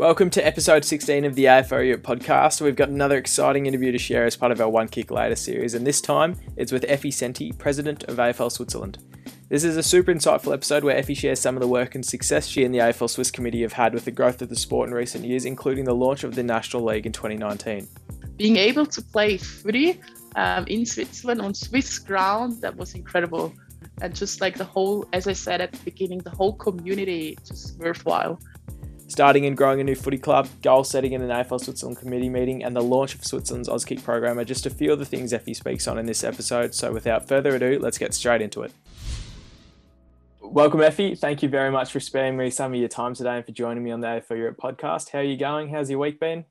Welcome to episode 16 of the Europe podcast. We've got another exciting interview to share as part of our One Kick Later series, and this time it's with Effie Senti, president of AFL Switzerland. This is a super insightful episode where Effie shares some of the work and success she and the AFL Swiss committee have had with the growth of the sport in recent years, including the launch of the National League in 2019. Being able to play footy um, in Switzerland on Swiss ground, that was incredible. And just like the whole, as I said at the beginning, the whole community just worthwhile starting and growing a new footy club, goal setting in an AFL Switzerland committee meeting, and the launch of Switzerland's Auskick program are just a few of the things Effie speaks on in this episode. So without further ado, let's get straight into it. Welcome, Effie. Thank you very much for sparing me some of your time today and for joining me on the AFL Europe podcast. How are you going? How's your week been?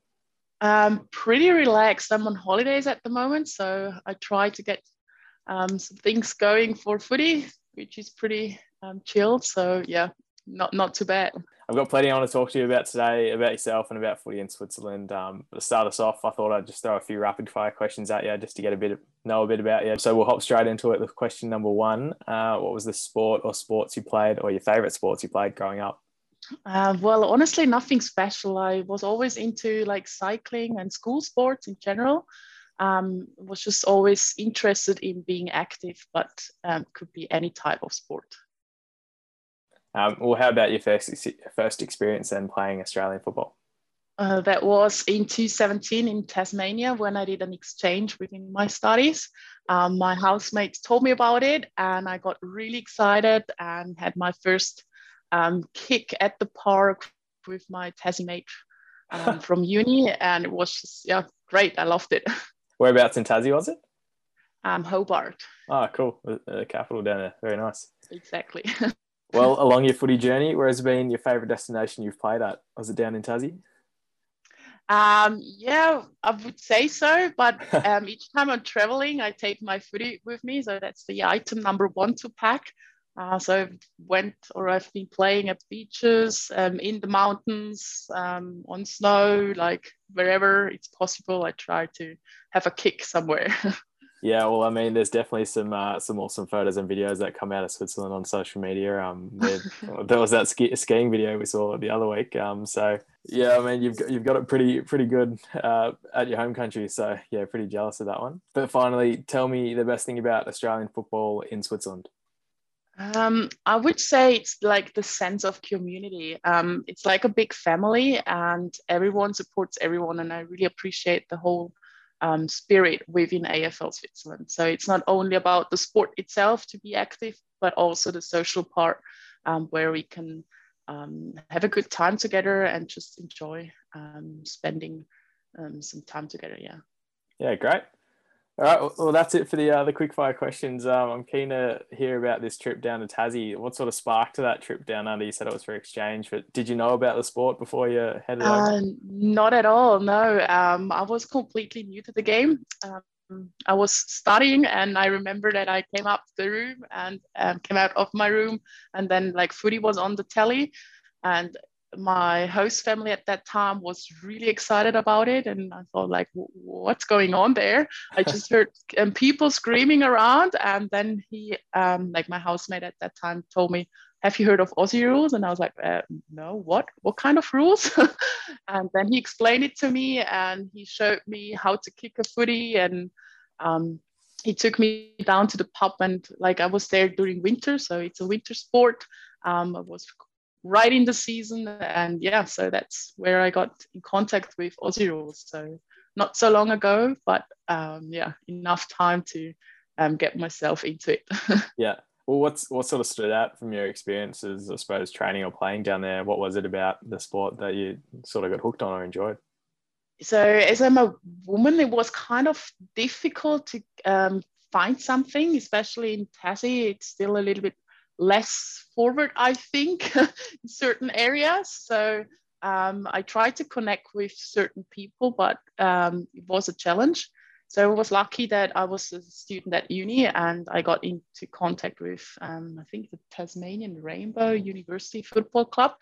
Um, pretty relaxed. I'm on holidays at the moment, so I try to get um, some things going for footy, which is pretty um, chill. So yeah, not not too bad. I've got plenty I want to talk to you about today, about yourself and about footy in Switzerland. Um, to start us off, I thought I'd just throw a few rapid fire questions at you just to get a bit know a bit about you. So we'll hop straight into it with question number one. Uh, what was the sport or sports you played or your favourite sports you played growing up? Uh, well, honestly, nothing special. I was always into like cycling and school sports in general. Um, was just always interested in being active, but um, could be any type of sport. Um, well, how about your first first experience then playing Australian football? Uh, that was in 2017 in Tasmania when I did an exchange within my studies. Um, my housemates told me about it, and I got really excited and had my first um, kick at the park with my Tassie mate um, from uni, and it was just yeah great. I loved it. Whereabouts in Tassie was it? Um, Hobart. Oh, cool. The capital down there. Very nice. Exactly. well, along your footy journey, where has been your favourite destination you've played at? Was it down in Tassie? Um, yeah, I would say so. But um, each time I'm traveling, I take my footy with me. So that's the item number one to pack. Uh, so I've went or I've been playing at beaches, um, in the mountains, um, on snow, like wherever it's possible. I try to have a kick somewhere. Yeah, well, I mean, there's definitely some uh, some awesome photos and videos that come out of Switzerland on social media. Um, there was that ski- skiing video we saw the other week. Um, so yeah, I mean, you've got, you've got it pretty pretty good uh, at your home country. So yeah, pretty jealous of that one. But finally, tell me the best thing about Australian football in Switzerland. Um, I would say it's like the sense of community. Um, it's like a big family, and everyone supports everyone, and I really appreciate the whole um, spirit within AFL Switzerland. So it's not only about the sport itself to be active, but also the social part um, where we can um, have a good time together and just enjoy um, spending um, some time together. Yeah. Yeah, great. All right, well, that's it for the uh, the quickfire questions. Um, I'm keen to hear about this trip down to Tassie. What sort of sparked that trip down under? You said it was for exchange, but did you know about the sport before you headed uh, over? Not at all. No, um, I was completely new to the game. Um, I was studying, and I remember that I came up the room and um, came out of my room, and then like footy was on the telly, and my host family at that time was really excited about it and i thought like what's going on there? I just heard um, people screaming around and then he um, like my housemate at that time told me have you heard of aussie rules? And i was like uh, no what? What kind of rules? And then he explained it to me and he showed me how to kick a footy and um, he took me down to the pub and like i was there during winter so it's a winter sport. Um, I was right in the season. And yeah, so that's where I got in contact with Aussie Rules. So not so long ago, but um, yeah, enough time to um, get myself into it. yeah. Well, what's what sort of stood out from your experiences, I suppose, training or playing down there? What was it about the sport that you sort of got hooked on or enjoyed? So, as I'm a woman, it was kind of difficult to um, find something, especially in Tassie. It's still a little bit less forward, I think, in certain areas. So um, I tried to connect with certain people, but um, it was a challenge. So I was lucky that I was a student at uni and I got into contact with, um, I think, the Tasmanian Rainbow University Football Club.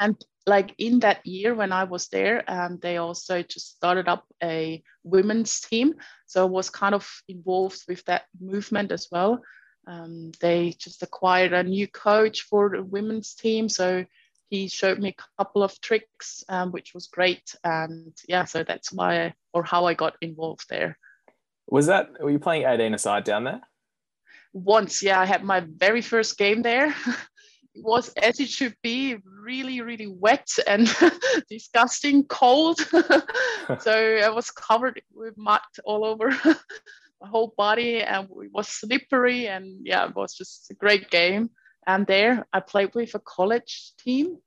And like in that year when I was there, um, they also just started up a women's team. So I was kind of involved with that movement as well. Um, they just acquired a new coach for the women's team. So he showed me a couple of tricks, um, which was great. And yeah, so that's why I, or how I got involved there. Was that were you playing 18 aside down there? Once, yeah, I had my very first game there. it was as it should be, really, really wet and disgusting cold. so I was covered with mud all over whole body and it was slippery and yeah, it was just a great game. And there I played with a college team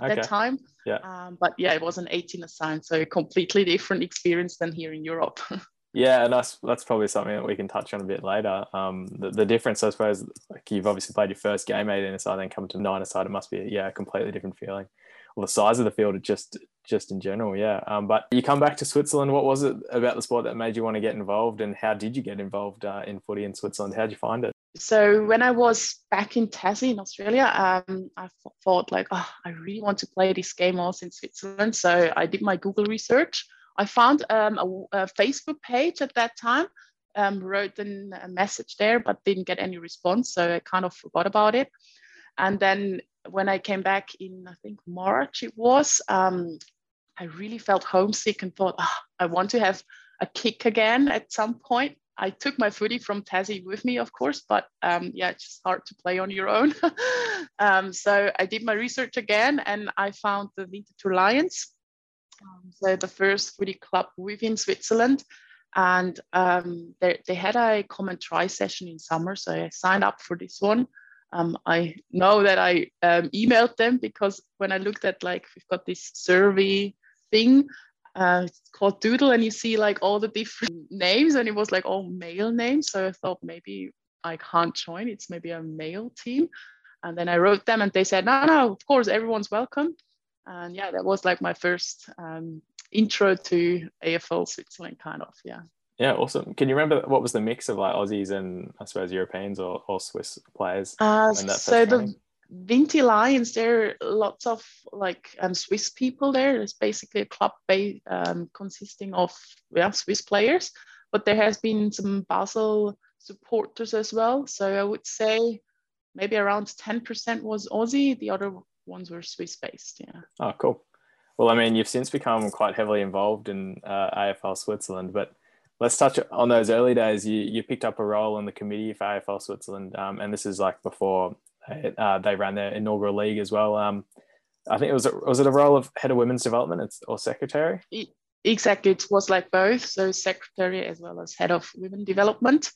at okay. that time. Yeah. Um, but yeah, it was an 18 assigned, so a completely different experience than here in Europe. yeah, and that's that's probably something that we can touch on a bit later. Um, the, the difference, I suppose, like you've obviously played your first game 18 aside, then come to nine aside, it must be yeah, a completely different feeling. Well, the size of the field, it just just in general, yeah. Um, but you come back to Switzerland. What was it about the sport that made you want to get involved, and how did you get involved uh, in footy in Switzerland? How did you find it? So when I was back in Tassie in Australia, um, I thought like, oh, I really want to play this game also in Switzerland. So I did my Google research. I found um, a, a, Facebook page at that time, um, wrote an, a message there, but didn't get any response. So I kind of forgot about it. And then when I came back in, I think March it was, um, I really felt homesick and thought, oh, I want to have a kick again at some point. I took my footy from Tassie with me, of course, but um, yeah, it's just hard to play on your own. um, so I did my research again and I found the Winterthur Lions. Um, so the first footy club within Switzerland. And um, they, they had a common try session in summer. So I signed up for this one. Um, I know that I um, emailed them because when I looked at like, we've got this survey thing, uh, it's called Doodle, and you see like all the different names, and it was like all male names. So I thought maybe I can't join. It's maybe a male team. And then I wrote them, and they said, no, no, of course, everyone's welcome. And yeah, that was like my first um, intro to AFL Switzerland, kind of. Yeah. Yeah, awesome. Can you remember what was the mix of like Aussies and I suppose Europeans or, or Swiss players? Uh, so the Winti Lions, there are lots of like um, Swiss people there. It's basically a club based, um, consisting of yeah, Swiss players, but there has been some Basel supporters as well. So I would say maybe around 10% was Aussie. The other ones were Swiss based. Yeah. Oh, cool. Well, I mean, you've since become quite heavily involved in uh, AFL Switzerland, but let's touch on those early days. You, you picked up a role in the committee for AFL Switzerland, um, and this is like before uh, they ran their inaugural league as well. Um, I think it was was it a role of head of women's development or secretary? Exactly, it was like both, so secretary as well as head of women development.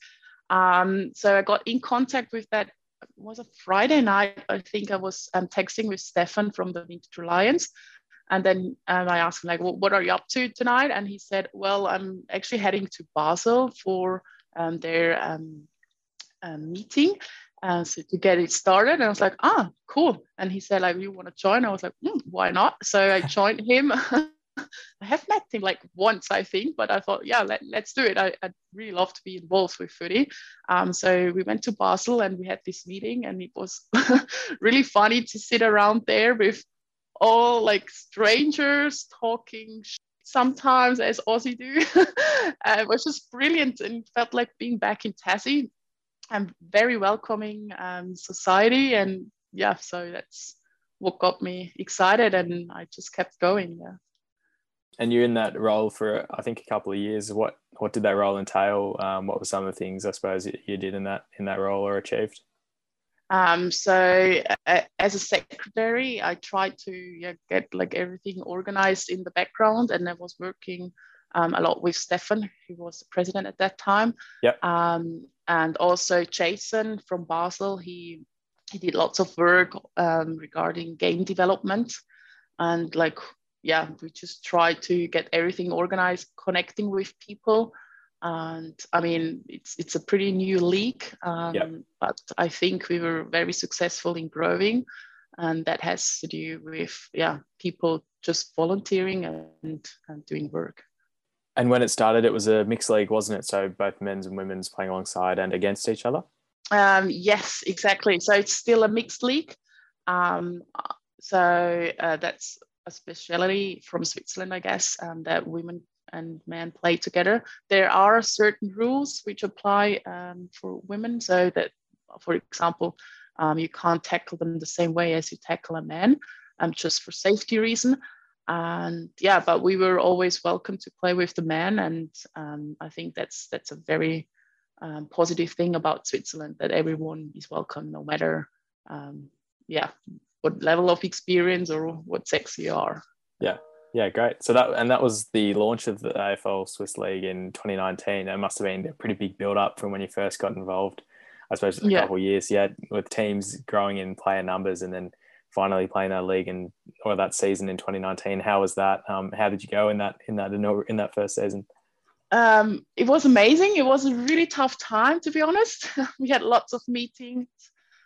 Um, so I got in contact with that. it was a Friday night. I think I was um, texting with Stefan from the Winterthur Lions, and then um, I asked him like, well, "What are you up to tonight?" And he said, "Well, I'm actually heading to Basel for um, their um, meeting." Uh, so to get it started. And I was like, ah, cool. And he said, like, you want to join? I was like, mm, why not? So I joined him. I have met him like once, I think, but I thought, yeah, let, let's do it. I, would really love to be involved with footy. Um, so we went to Basel and we had this meeting, and it was really funny to sit around there with all like strangers talking sometimes as Aussie do. uh, it was just brilliant and felt like being back in Tassie and very welcoming um, society. And yeah, so that's what got me excited, and I just kept going. Yeah. And you're in that role for I think a couple of years. What what did that role entail? Um, what were some of the things I suppose you did in that in that role or achieved? Um, so uh, as a secretary, I tried to yeah, get like everything organized in the background, and I was working um, a lot with Stefan, who was the president at that time. Yep. Um, and also Jason from Basel. He he did lots of work um, regarding game development, and like yeah, we just tried to get everything organized, connecting with people. And I mean, it's it's a pretty new league, um, yep. but I think we were very successful in growing, and that has to do with yeah, people just volunteering and, and doing work. And when it started, it was a mixed league, wasn't it? So both men's and women's playing alongside and against each other. Um, yes, exactly. So it's still a mixed league. Um, so uh, that's a speciality from Switzerland, I guess, um, that women and men play together. There are certain rules which apply um, for women. So that, for example, um, you can't tackle them the same way as you tackle a man. um, just for safety reason. And yeah, but we were always welcome to play with the men, and um, I think that's that's a very um, positive thing about Switzerland that everyone is welcome, no matter um, yeah what level of experience or what sex you are. Yeah, yeah, great. So that and that was the launch of the AFL Swiss League in 2019. It must have been a pretty big build up from when you first got involved. I suppose a yeah. couple of years, yeah, with teams growing in player numbers and then finally playing that league and or that season in 2019. How was that? Um, how did you go in that in that in that first season? Um, it was amazing. It was a really tough time, to be honest. we had lots of meetings.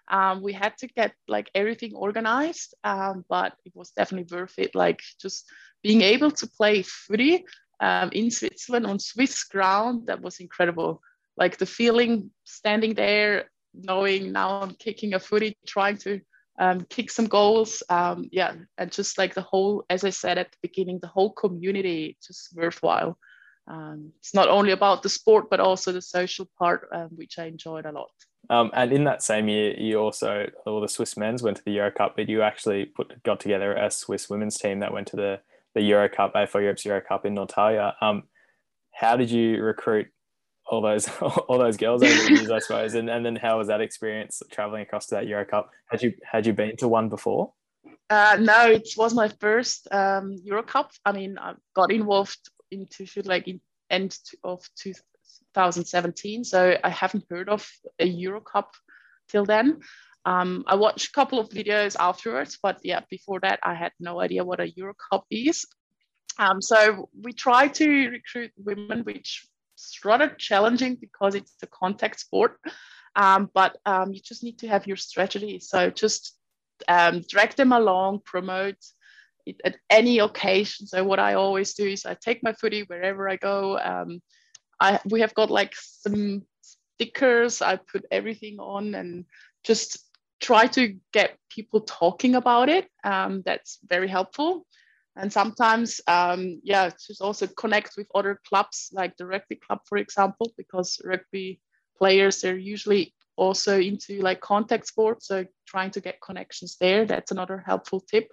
Um, we had to get like everything organized, um, but it was definitely worth it. Like just being able to play footy um, in Switzerland on Swiss ground, that was incredible. Like the feeling standing there, knowing now I'm kicking a footy, trying to um, kick some goals. Um, yeah, and just like the whole, as I said at the beginning, the whole community just worthwhile. Um, it's not only about the sport, but also the social part, um, which I enjoyed a lot. Um, and in that same year, you also, all the Swiss men's went to the Euro Cup, but you actually put got together a Swiss women's team that went to the, the Euro Cup, AFL Europe's Euro Cup in Nordtalia. Um, how did you recruit all those all those girls over the years, I suppose. And and then how was that experience traveling across to that Euro Cup? Had you had you been to one before? Uh, no, it was my first um, Euro Cup. I mean, I got involved into like in end of 2017, so I haven't heard of a Euro Cup till then. Um, I watched a couple of videos afterwards, but yeah, before that, I had no idea what a Euro Cup is. Um, so we try to recruit women, which it's rather challenging because it's a contact sport. Um, but um, you just need to have your strategy. So just um, drag them along, promote it at any occasion. So what I always do is I take my footy wherever I go. Um, I we have got like some stickers. I put everything on and just try to get people talking about it. Um, that's very helpful and sometimes um, yeah just also connect with other clubs like the rugby club for example because rugby players they're usually also into like contact sports so trying to get connections there that's another helpful tip.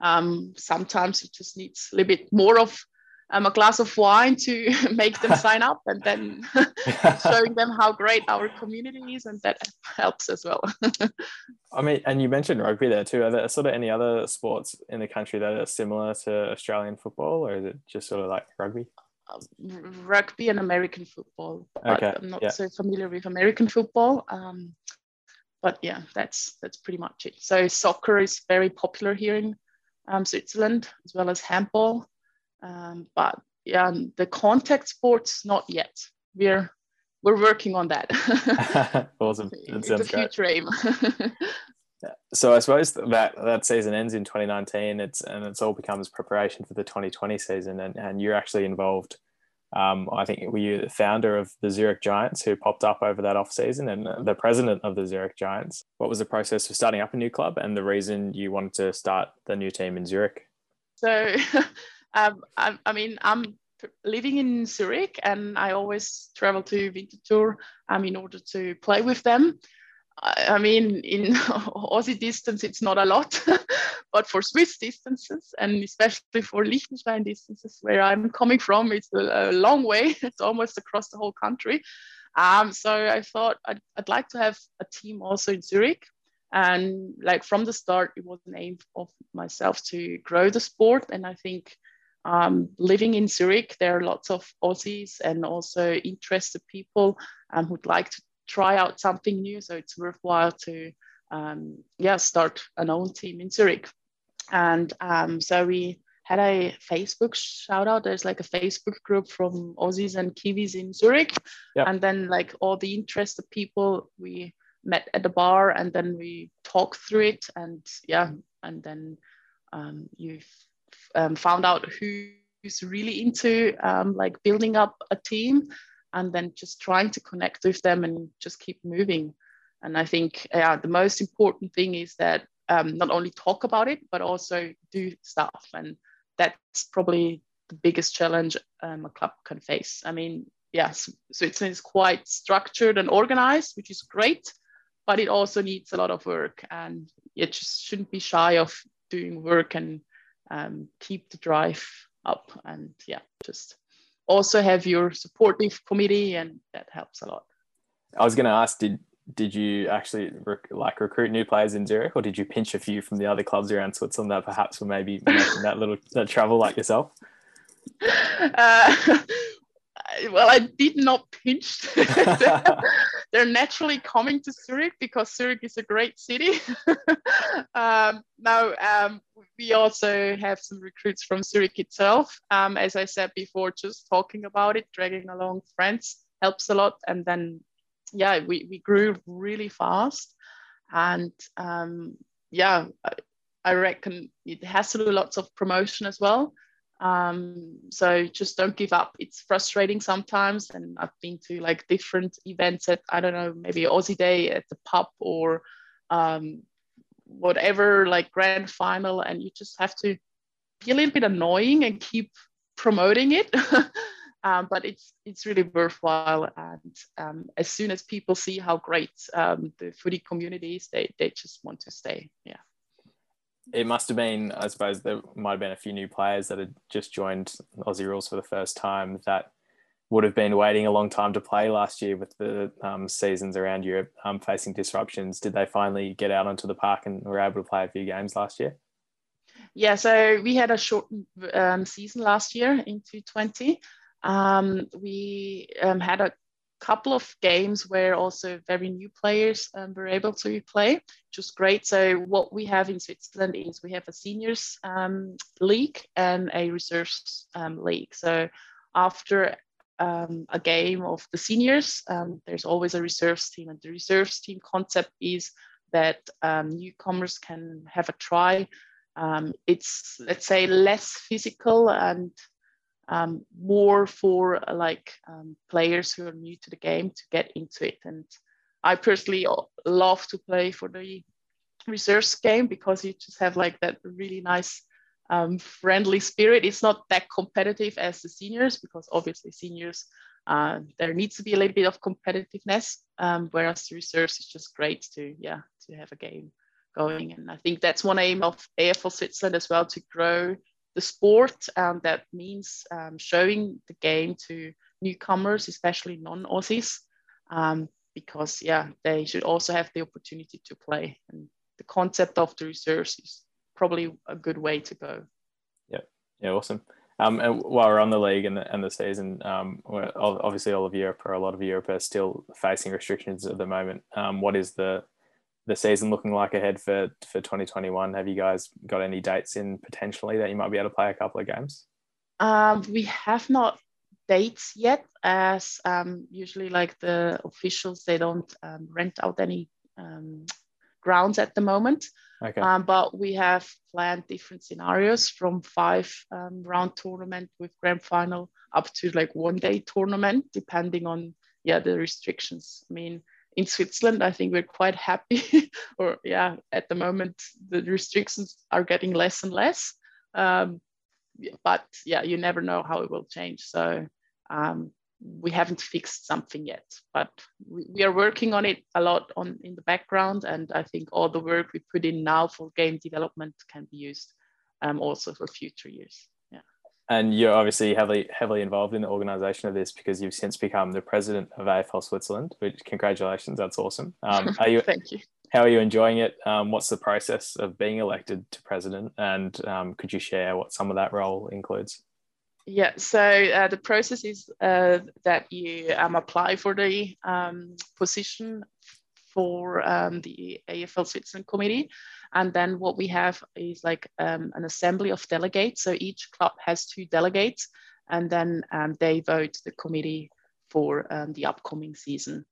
Um, sometimes it just needs a little bit more of um, a glass of wine to make them sign up and then showing them how great our community is and that helps as well. I mean and you mentioned rugby there too. Are there sort of any other sports in the country that are similar to australian football or is it just sort of like rugby? Um, rugby and american football but okay. i'm not yeah. so familiar with american football. Um, but yeah that's that's pretty much it. So soccer is very popular here in um, switzerland as well as handball um, but yeah, the contact sports, not yet. We're we're working on that. awesome. That sounds it's a future great. aim. so I suppose that that season ends in 2019. It's and it's all becomes preparation for the 2020 season, and, and you're actually involved. Um, I think were you the founder of the Zurich Giants who popped up over that off season and the president of the Zurich Giants. What was the process for starting up a new club and the reason you wanted to start the new team in Zurich? So um, I, I, mean, I'm living in Zurich and I always travel to Winterthur um, in order to play with them. I, I mean, in Aussie distance, it's not a lot, but for Swiss distances and especially for Liechtenstein distances, where I'm coming from, it's a, a long way. It's almost across the whole country. Um, so I thought I'd, I'd like to have a team also in Zurich and like from the start it was an aim of myself to grow the sport and i think um, living in Zurich, there are lots of Aussies and also interested people um, who'd like to try out something new. So it's worthwhile to, um, yeah, start an own team in Zurich. And um, so we had a Facebook shout out. There's like a Facebook group from Aussies and Kiwis in Zurich. Yep. And then like all the interested people, we met at the bar and then we talked through it. And yeah, and then um, you um, found out who's really into um, like building up a team and then just trying to connect with them and just keep moving. And I think uh, the most important thing is that um, not only talk about it, but also do stuff. And that's probably the biggest challenge um, a club can face. I mean, yes, Switzerland is quite structured and organized, which is great. but it also needs a lot of work and you just shouldn't be shy of doing work and um, keep the drive up and yeah just also have your supportive committee and that helps a lot i was going to ask did did you actually rec- like recruit new players in Zurich, or did you pinch a few from the other clubs around Switzerland that perhaps were maybe making that little that travel like yourself? Uh, well, I did not pinch. They're naturally coming to Zurich because Zurich is a great city. um, now, um, we also have some recruits from Zurich itself. Um, as I said before, just talking about it, dragging along friends helps a lot. And then, yeah, we, we grew really fast. And um, yeah, I, I reckon it has to do lots of promotion as well. Um, so just don't give up. It's frustrating sometimes. And I've been to like different events at, I don't know, maybe Aussie Day at the pub or um, whatever, like grand final. And you just have to be a little bit annoying and keep promoting it. um, but it's it's really worthwhile. And um, as soon as people see how great um, the footy community is, they, they just want to stay. Yeah it must have been, I suppose, there might have been a few new players that had just joined Aussie Rules for the first time that would have been waiting a long time to play last year with the um, seasons around Europe um, facing disruptions. Did they finally get out onto the park and were able to play a few games last year? Yeah, so we had a short um, season last year in 2020. Um, we um, had a couple of games where also very new players um, were able to play, which was great. So what we have in Switzerland is we have a seniors um, league and a reserves um, league. So after um, a game of the seniors, um, there's always a reserves team, and the reserves team concept is that um, newcomers can have a try. it's let's say less physical and um, more for uh, like um, players who are new to the game to get into it. And I personally love to play for the reserves game because you just have like that really nice um, friendly spirit. It's not that competitive as the seniors because obviously seniors uh, there needs to be a little bit of competitiveness, um, whereas the reserves is just great to yeah to have a game going. And I think that's one aim of AFL Switzerland as well to grow the sport. Um, that means um, showing the game to newcomers, especially non-Aussies, um, because yeah, they should also have the opportunity to play. And the concept of the reserves is probably a good way to go. Yeah, yeah, awesome. Um, and while we're on the league and the, and the season, um, obviously all of Europe or a lot of Europe are still facing restrictions at the moment. Um, what is the the season looking like ahead for for 2021? Have you guys got any dates in potentially that you might be able to play a couple of games? Um, we have not dates yet, as um, usually like the officials they don't um, rent out any um, grounds at the moment. Okay. Um, but we have planned different scenarios from five um, round tournament with grand final up to like one day tournament, depending on yeah the restrictions. I mean, in Switzerland, I think we're quite happy, or yeah, at the moment the restrictions are getting less and less. Um, but yeah, you never know how it will change. So um, we haven't fixed something yet, but we, we, are working on it a lot on in the background, and I think all the work we put in now for game development can be used um, also for future years and you're obviously heavily heavily involved in the organization of this because you've since become the president of AFL Switzerland. Which congratulations, that's awesome. Um, are you? Thank you. How are you enjoying it? Um, what's the process of being elected to president, and um, could you share what some of that role includes? Yeah, so uh, the process is uh, that you um, apply for the um, position for um, the AFL Switzerland committee. And then what we have is like um, an assembly of delegates. So each club has two delegates, and then um, they vote the committee for um, the upcoming season.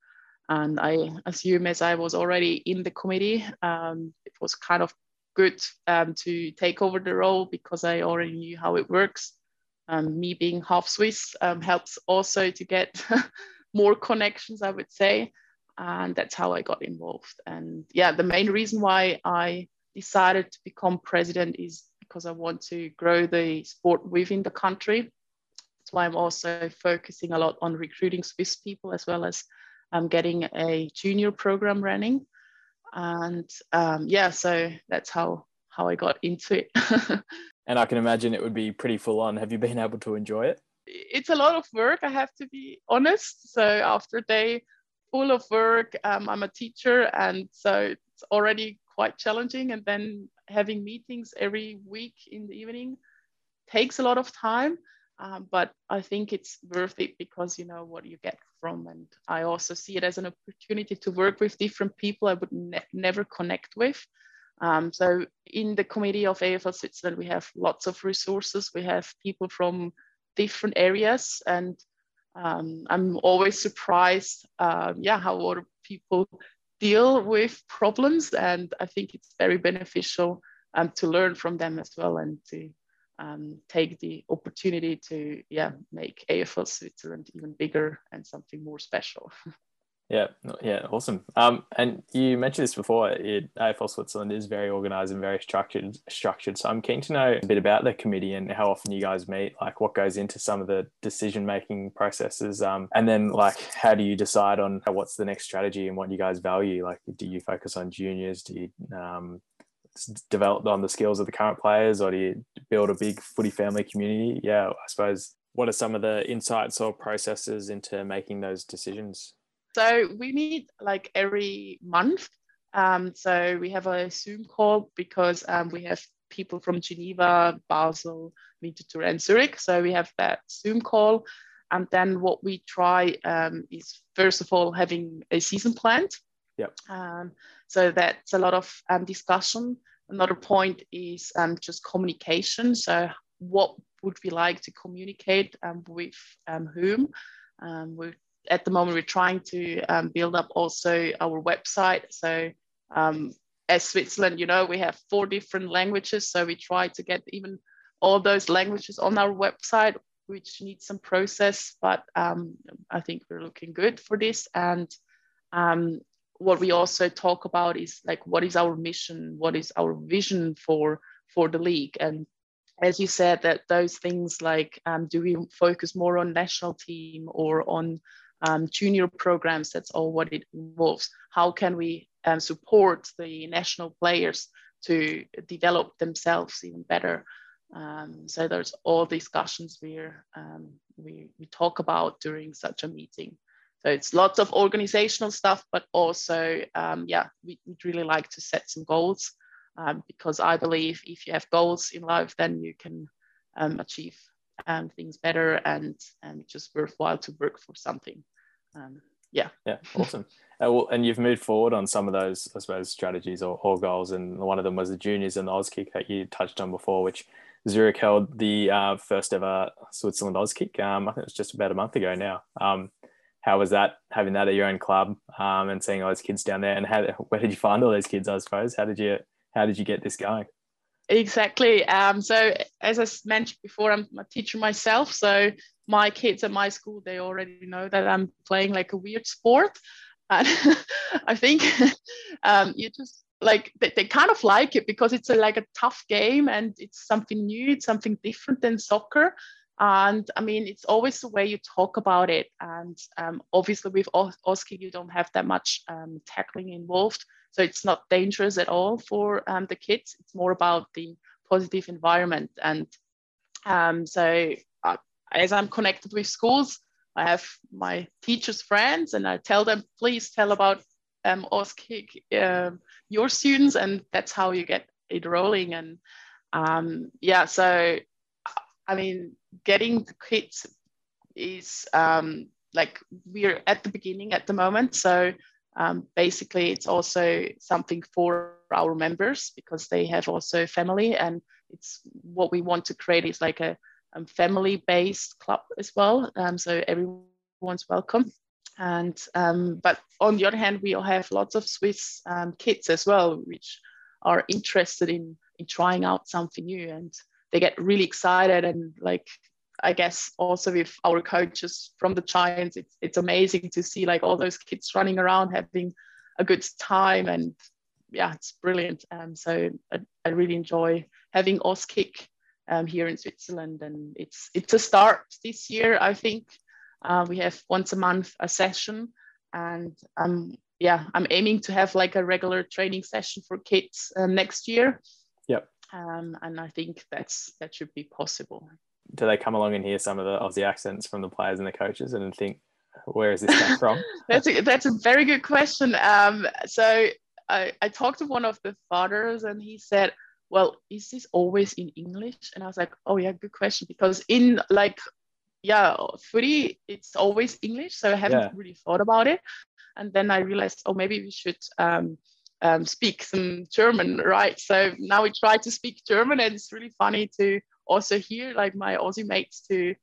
And I assume as I was already in the committee, it was kind of good to take over the role because I already knew how it works. Um, me being half Swiss helps also to get more connections, I would say and that's how I got involved. And yeah, the main reason why I decided to become president is because I want to grow the sport within the country. That's why I'm also focusing a lot on recruiting Swiss people as well as um, getting a junior program running. and um, yeah, so that's how how I got into it. and I can imagine it would be pretty full on. Have you been able to enjoy it? It's a lot of work. I have to be honest. So after a day full of work, um, I'm a teacher, and so it's already quite challenging. And then having meetings every week in the evening takes a lot of time. Um, but I think it's worth it because you know what you get from, and I also see it as an opportunity to work with different people I would ne- never connect with. Um, so in the committee of AFL Switzerland, we have lots of resources. We have people from different areas, and um, I'm always surprised, uh, yeah, how other people deal with problems, and I think it's very beneficial um, to learn from them as well, and to um, take the opportunity to yeah make AFL Switzerland even bigger and something more special. Yeah, yeah, awesome. Um, and you mentioned this before. It, AFL Switzerland is very organised and very structured. Structured. So I'm keen to know a bit about the committee and how often you guys meet. Like, what goes into some of the decision making processes. Um, and then like, how do you decide on what's the next strategy and what you guys value? Like, do you focus on juniors? Do you um, develop on the skills of the current players, or do you build a big footy family community? Yeah, I suppose. What are some of the insights or processes into making those decisions? So we meet like every month. Um, so we have a Zoom call because um, we have people from Geneva, Basel, Winterthur, and Zurich. So we have that Zoom call. And then what we try um, is first of all having a season planned. Yep. Um, so that's a lot of um, discussion. Another point is um, just communication. So what would we like to communicate um, with um, whom? Um, we're, at the moment, we're trying to um, build up also our website. So as Switzerland, you know, we have four different languages. So we try to get even all those languages on our website, which needs some process, but I think we're looking good for this. And um, what we also talk about is like what is our mission what is our vision for for the league and as you said that those things like um, do we focus more on national team or on um, junior programs that's all what it involves. How can we um, support the national players to develop themselves even better? Um, so there's all discussions where um, we, we talk about during such a meeting. So it's lots of organizational stuff, but also, um, yeah, we, would really like to set some goals um, because I believe if you have goals in life, then you can achieve um, things better and and just worthwhile to work for something. Um, yeah. Yeah. Awesome. Uh, well, and you've moved forward on some of those, I suppose, strategies or, or goals, and one of them was the juniors and the Auskick that you touched on before, which Zurich held the uh, first ever Switzerland Auskick. Um, I think it was just about a month ago now. Um, how was that having that at your own club um, and seeing all those kids down there? And how where did you find all those kids? I suppose how did you how did you get this going? Exactly. Um, so as I mentioned before, I'm a teacher myself. So my kids at my school they already know that I'm playing like a weird sport, and I think um, you just like they, they kind of like it because it's a, like a tough game and it's something new, it's something different than soccer. And I mean, it's always the way you talk about it. And um, obviously, with Auskick, you don't have that much um, tackling involved. So it's not dangerous at all for um, the kids. It's more about the positive environment. And um, so, uh, as I'm connected with schools, I have my teachers' friends, and I tell them, please tell about um, Auskick, uh, your students, and that's how you get it rolling. And um, yeah, so I mean, getting the kits is um, like we're at the beginning at the moment. So um, basically, it's also something for our members because they have also family, and it's what we want to create is like a, a family-based club as well. Um, so everyone's welcome. And um, but on the other hand, we have lots of Swiss um, kids as well, which are interested in in trying out something new and they get really excited and like I guess also with our coaches from the Giants, it's it's amazing to see like all those kids running around having a good time and yeah, it's brilliant. Um, so I, I really enjoy having Auskick um, here in Switzerland, and it's it's a start this year. I think uh, we have once a month a session, and I'm yeah, I'm aiming to have like a regular training session for kids uh, next year. Yep. Um, and I think that's that should be possible. Do they come along and hear some of the Aussie accents from the players and the coaches and think, where is this come from? that's a, that's a very good question. Um, so I, I talked to one of the fathers and he said, well, is this always in English? And I was like, oh yeah, good question. Because in like, yeah, footy, it's always English. So I haven't yeah. really thought about it. And then I realized, oh, maybe we should um, um, speak some German, right? So now we try to speak German, and it's really funny to also hear like my Aussie mates to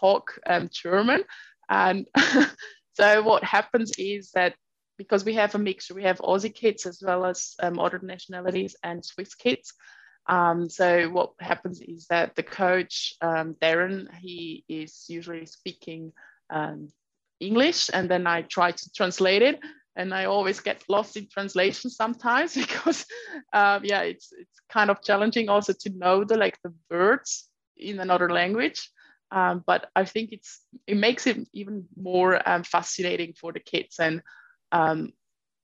talk um, German. And so what happens is that because we have a mixture, we have Aussie kids as well as um, other nationalities and Swiss kids. Um, so what happens is that the coach um, Darren, he is usually speaking um, English, and then I try to translate it, and I always get lost in translation sometimes because, um, yeah, it's it's kind of challenging also to know the like the words in another language. Um, but I think it's it makes it even more um, fascinating for the kids and um,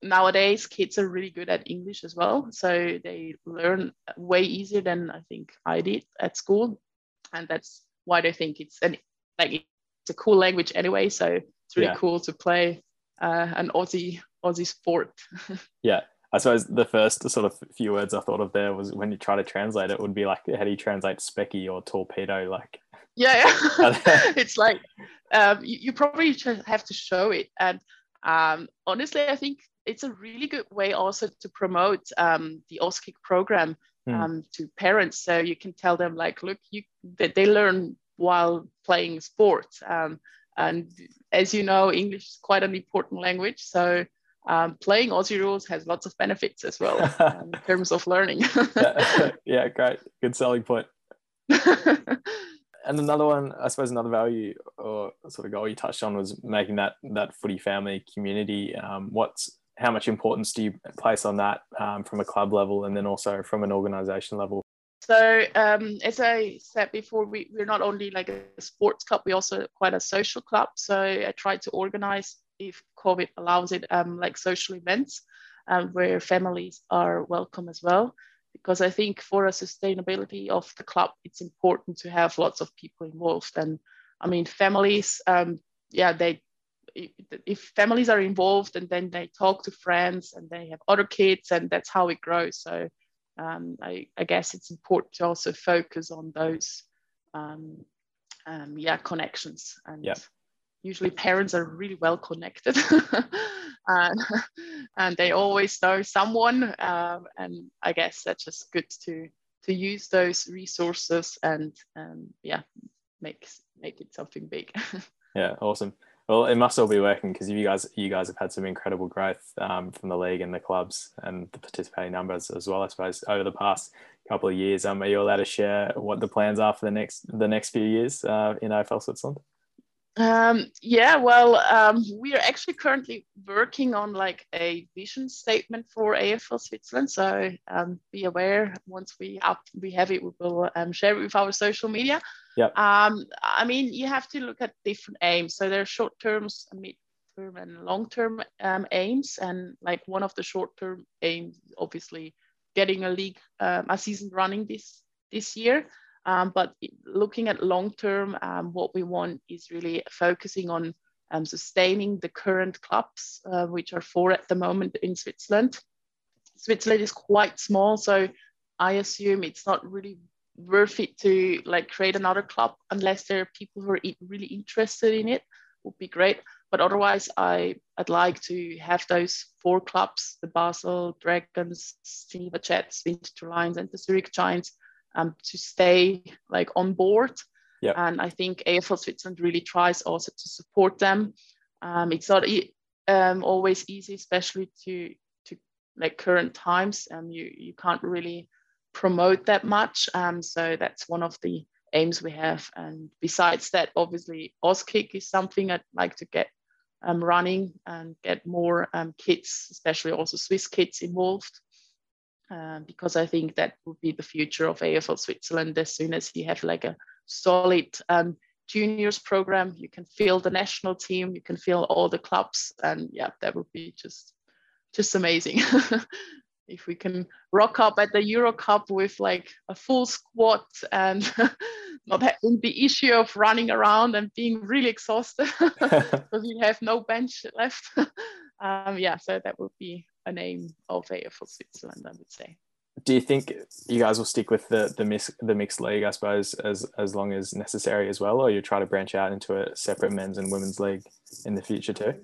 nowadays kids are really good at english as well so they learn way easier than i think i did at school and that's why they think it's an like it's a cool language anyway so it's really yeah. cool to play uh, an aussie aussie sport yeah i suppose the first sort of few words i thought of there was when you try to translate it would be like how do you translate specky or torpedo like yeah, yeah. it's like um, you, you probably have to show it and um, honestly, I think it's a really good way also to promote um, the Auskick program mm. um, to parents. So you can tell them like, look, you that they learn while playing sports. And as you know, English is quite an important language. So um, playing Aussie rules has lots of benefits as well um, in terms of learning. yeah. yeah, great. Good selling point. and another one, I suppose, another value or sort of goal you touched on was making that that footy family community. Um, what's how much importance do you place on that um, from a club level and then also from an organisation level? So um, as I said before, we, we're not only like a sports club, we're also quite a social club. So I try to organize, if COVID allows it, um, like social events um, where families are welcome as well because I think for a sustainability of the club, it's important to have lots of people involved. And I mean, families, um, yeah, they if families are involved and then they talk to friends and they have other kids and that's how it grows. So um, I, I, guess it's important to also focus on those um, um, yeah connections and yeah. usually parents are really well connected and, and they always know someone. Um, and I guess that's just good to to use those resources and um, yeah, make make it something big. yeah, awesome. Well, it must all be working because you guys you guys have had some incredible growth um, from the league and the clubs and the participating numbers as well. I suppose over the past couple of years. Um, are you allowed to share what the plans are for the next the next few years uh, in AFL Switzerland? Um, yeah, well, um, we are actually currently working on like a vision statement for AFL Switzerland. So um, be aware once we up we have it, we will um, share it with our social media. Yeah. Um, I mean, you have to look at different aims. So there are short terms, mid term, and long term um, aims. And like one of the short term aims, obviously, getting a league, um, a season running this this year. Um, but looking at long term, um, what we want is really focusing on um, sustaining the current clubs, uh, which are four at the moment in Switzerland. Switzerland is quite small, so I assume it's not really worth it to like create another club unless there are people who are really interested in it. Would be great, but otherwise, I I'd like to have those four clubs: the Basel Dragons, Geneva Jets, Winterthur Lions, and the Zurich Giants um, to stay like on board. Yep. And I think AFL Switzerland really tries also to support them. Um, it's not um, always easy, especially to to like current times. Um, you you can't really promote that much. Um, so that's one of the aims we have. And besides that, obviously, Auskick is something I'd like to get um, running and get more um, kids, especially also Swiss kids involved. Um, because I think that would be the future of AFL Switzerland. As soon as you have like a solid um, juniors program, you can fill the national team, you can fill all the clubs, and yeah, that would be just just amazing. if we can rock up at the Euro Cup with like a full squad and not having the issue of running around and being really exhausted because we have no bench left. um, yeah, so that would be a name of AFL Switzerland, I would say. Do you think you guys will stick with the the, mix, the mixed league, I suppose, as as long as necessary as well, or you try to branch out into a separate men's and women's league in the future too?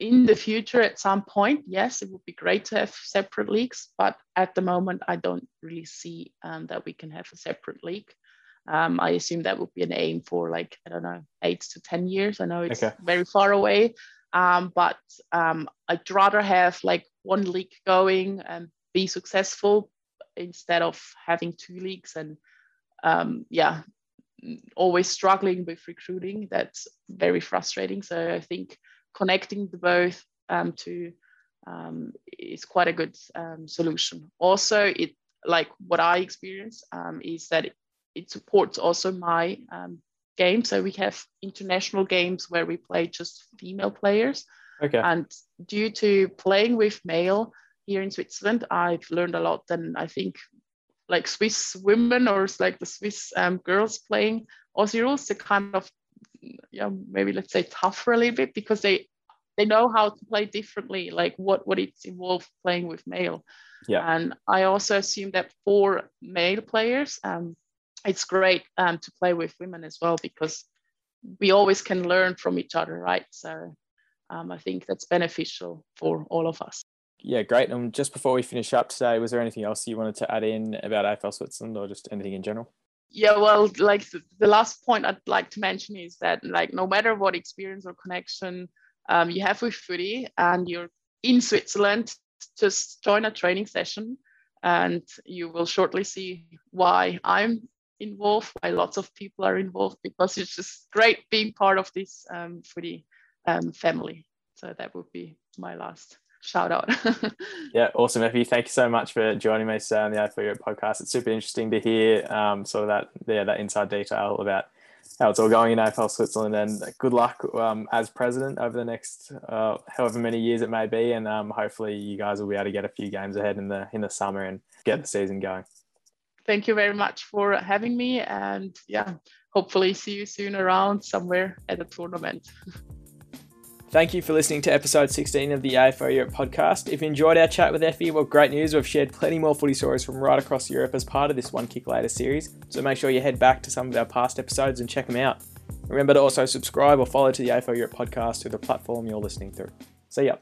In the future at some point yes it would be great to have separate leagues but at the moment i don't really see um, that we can have a separate league. Um, i assume that would be an aim for like i don't know eight to ten years. I know it's okay. very far away um, but um, i'd rather have like one league going and be successful instead of having two leagues and um, yeah always struggling with recruiting. That's very frustrating. So i think connecting the both um, to um, is quite a good um, solution. Also, it like what I experience um, is that it, it, supports also my um, game. So we have international games where we play just female players. Okay. And due to playing with male here in Switzerland, I've learned a lot. And I think like Swiss women or like the Swiss um, girls playing Aussie rules, they kind of yeah maybe let's say tougher a little bit because they they know how to play differently like what what it's involved playing with male. Yeah. And i also assume that for male players um it's great um, to play with women as well because we always can learn from each other right? So um, i think that's beneficial for all of us. Yeah great. And just before we finish up today was there anything else you wanted to add in about afl switzerland or just anything in general yeah well like the, last point i'd like to mention is that like no matter what experience or connection um, you have with footy and you're in switzerland just join a training session and you will shortly see why i'm involved why lots of people are involved because it's just great being part of this um, footy um, family. So that would be my last shout out. yeah, awesome, Effie. Thank you so much for joining me today on the AFL Europe podcast. It's super interesting to hear um, sort of that yeah that inside detail about how it's all going in AFL Switzerland. And good luck um, as president over the next uh, however many years it may be. And um, hopefully you guys will be able to get a few games ahead in the in the summer and get the season going. Thank you very much for having me. And yeah, hopefully see you soon around somewhere at a tournament. Thank you for listening to episode 16 of the AFL Europe podcast. If you enjoyed our chat with Effie, well, great news. We've shared plenty more footy stories from right across Europe as part of this One Kick Later series. So make sure you head back to some of our past episodes and check them out. Remember to also subscribe or follow to the AFL Europe podcast through the platform you're listening through. See ya.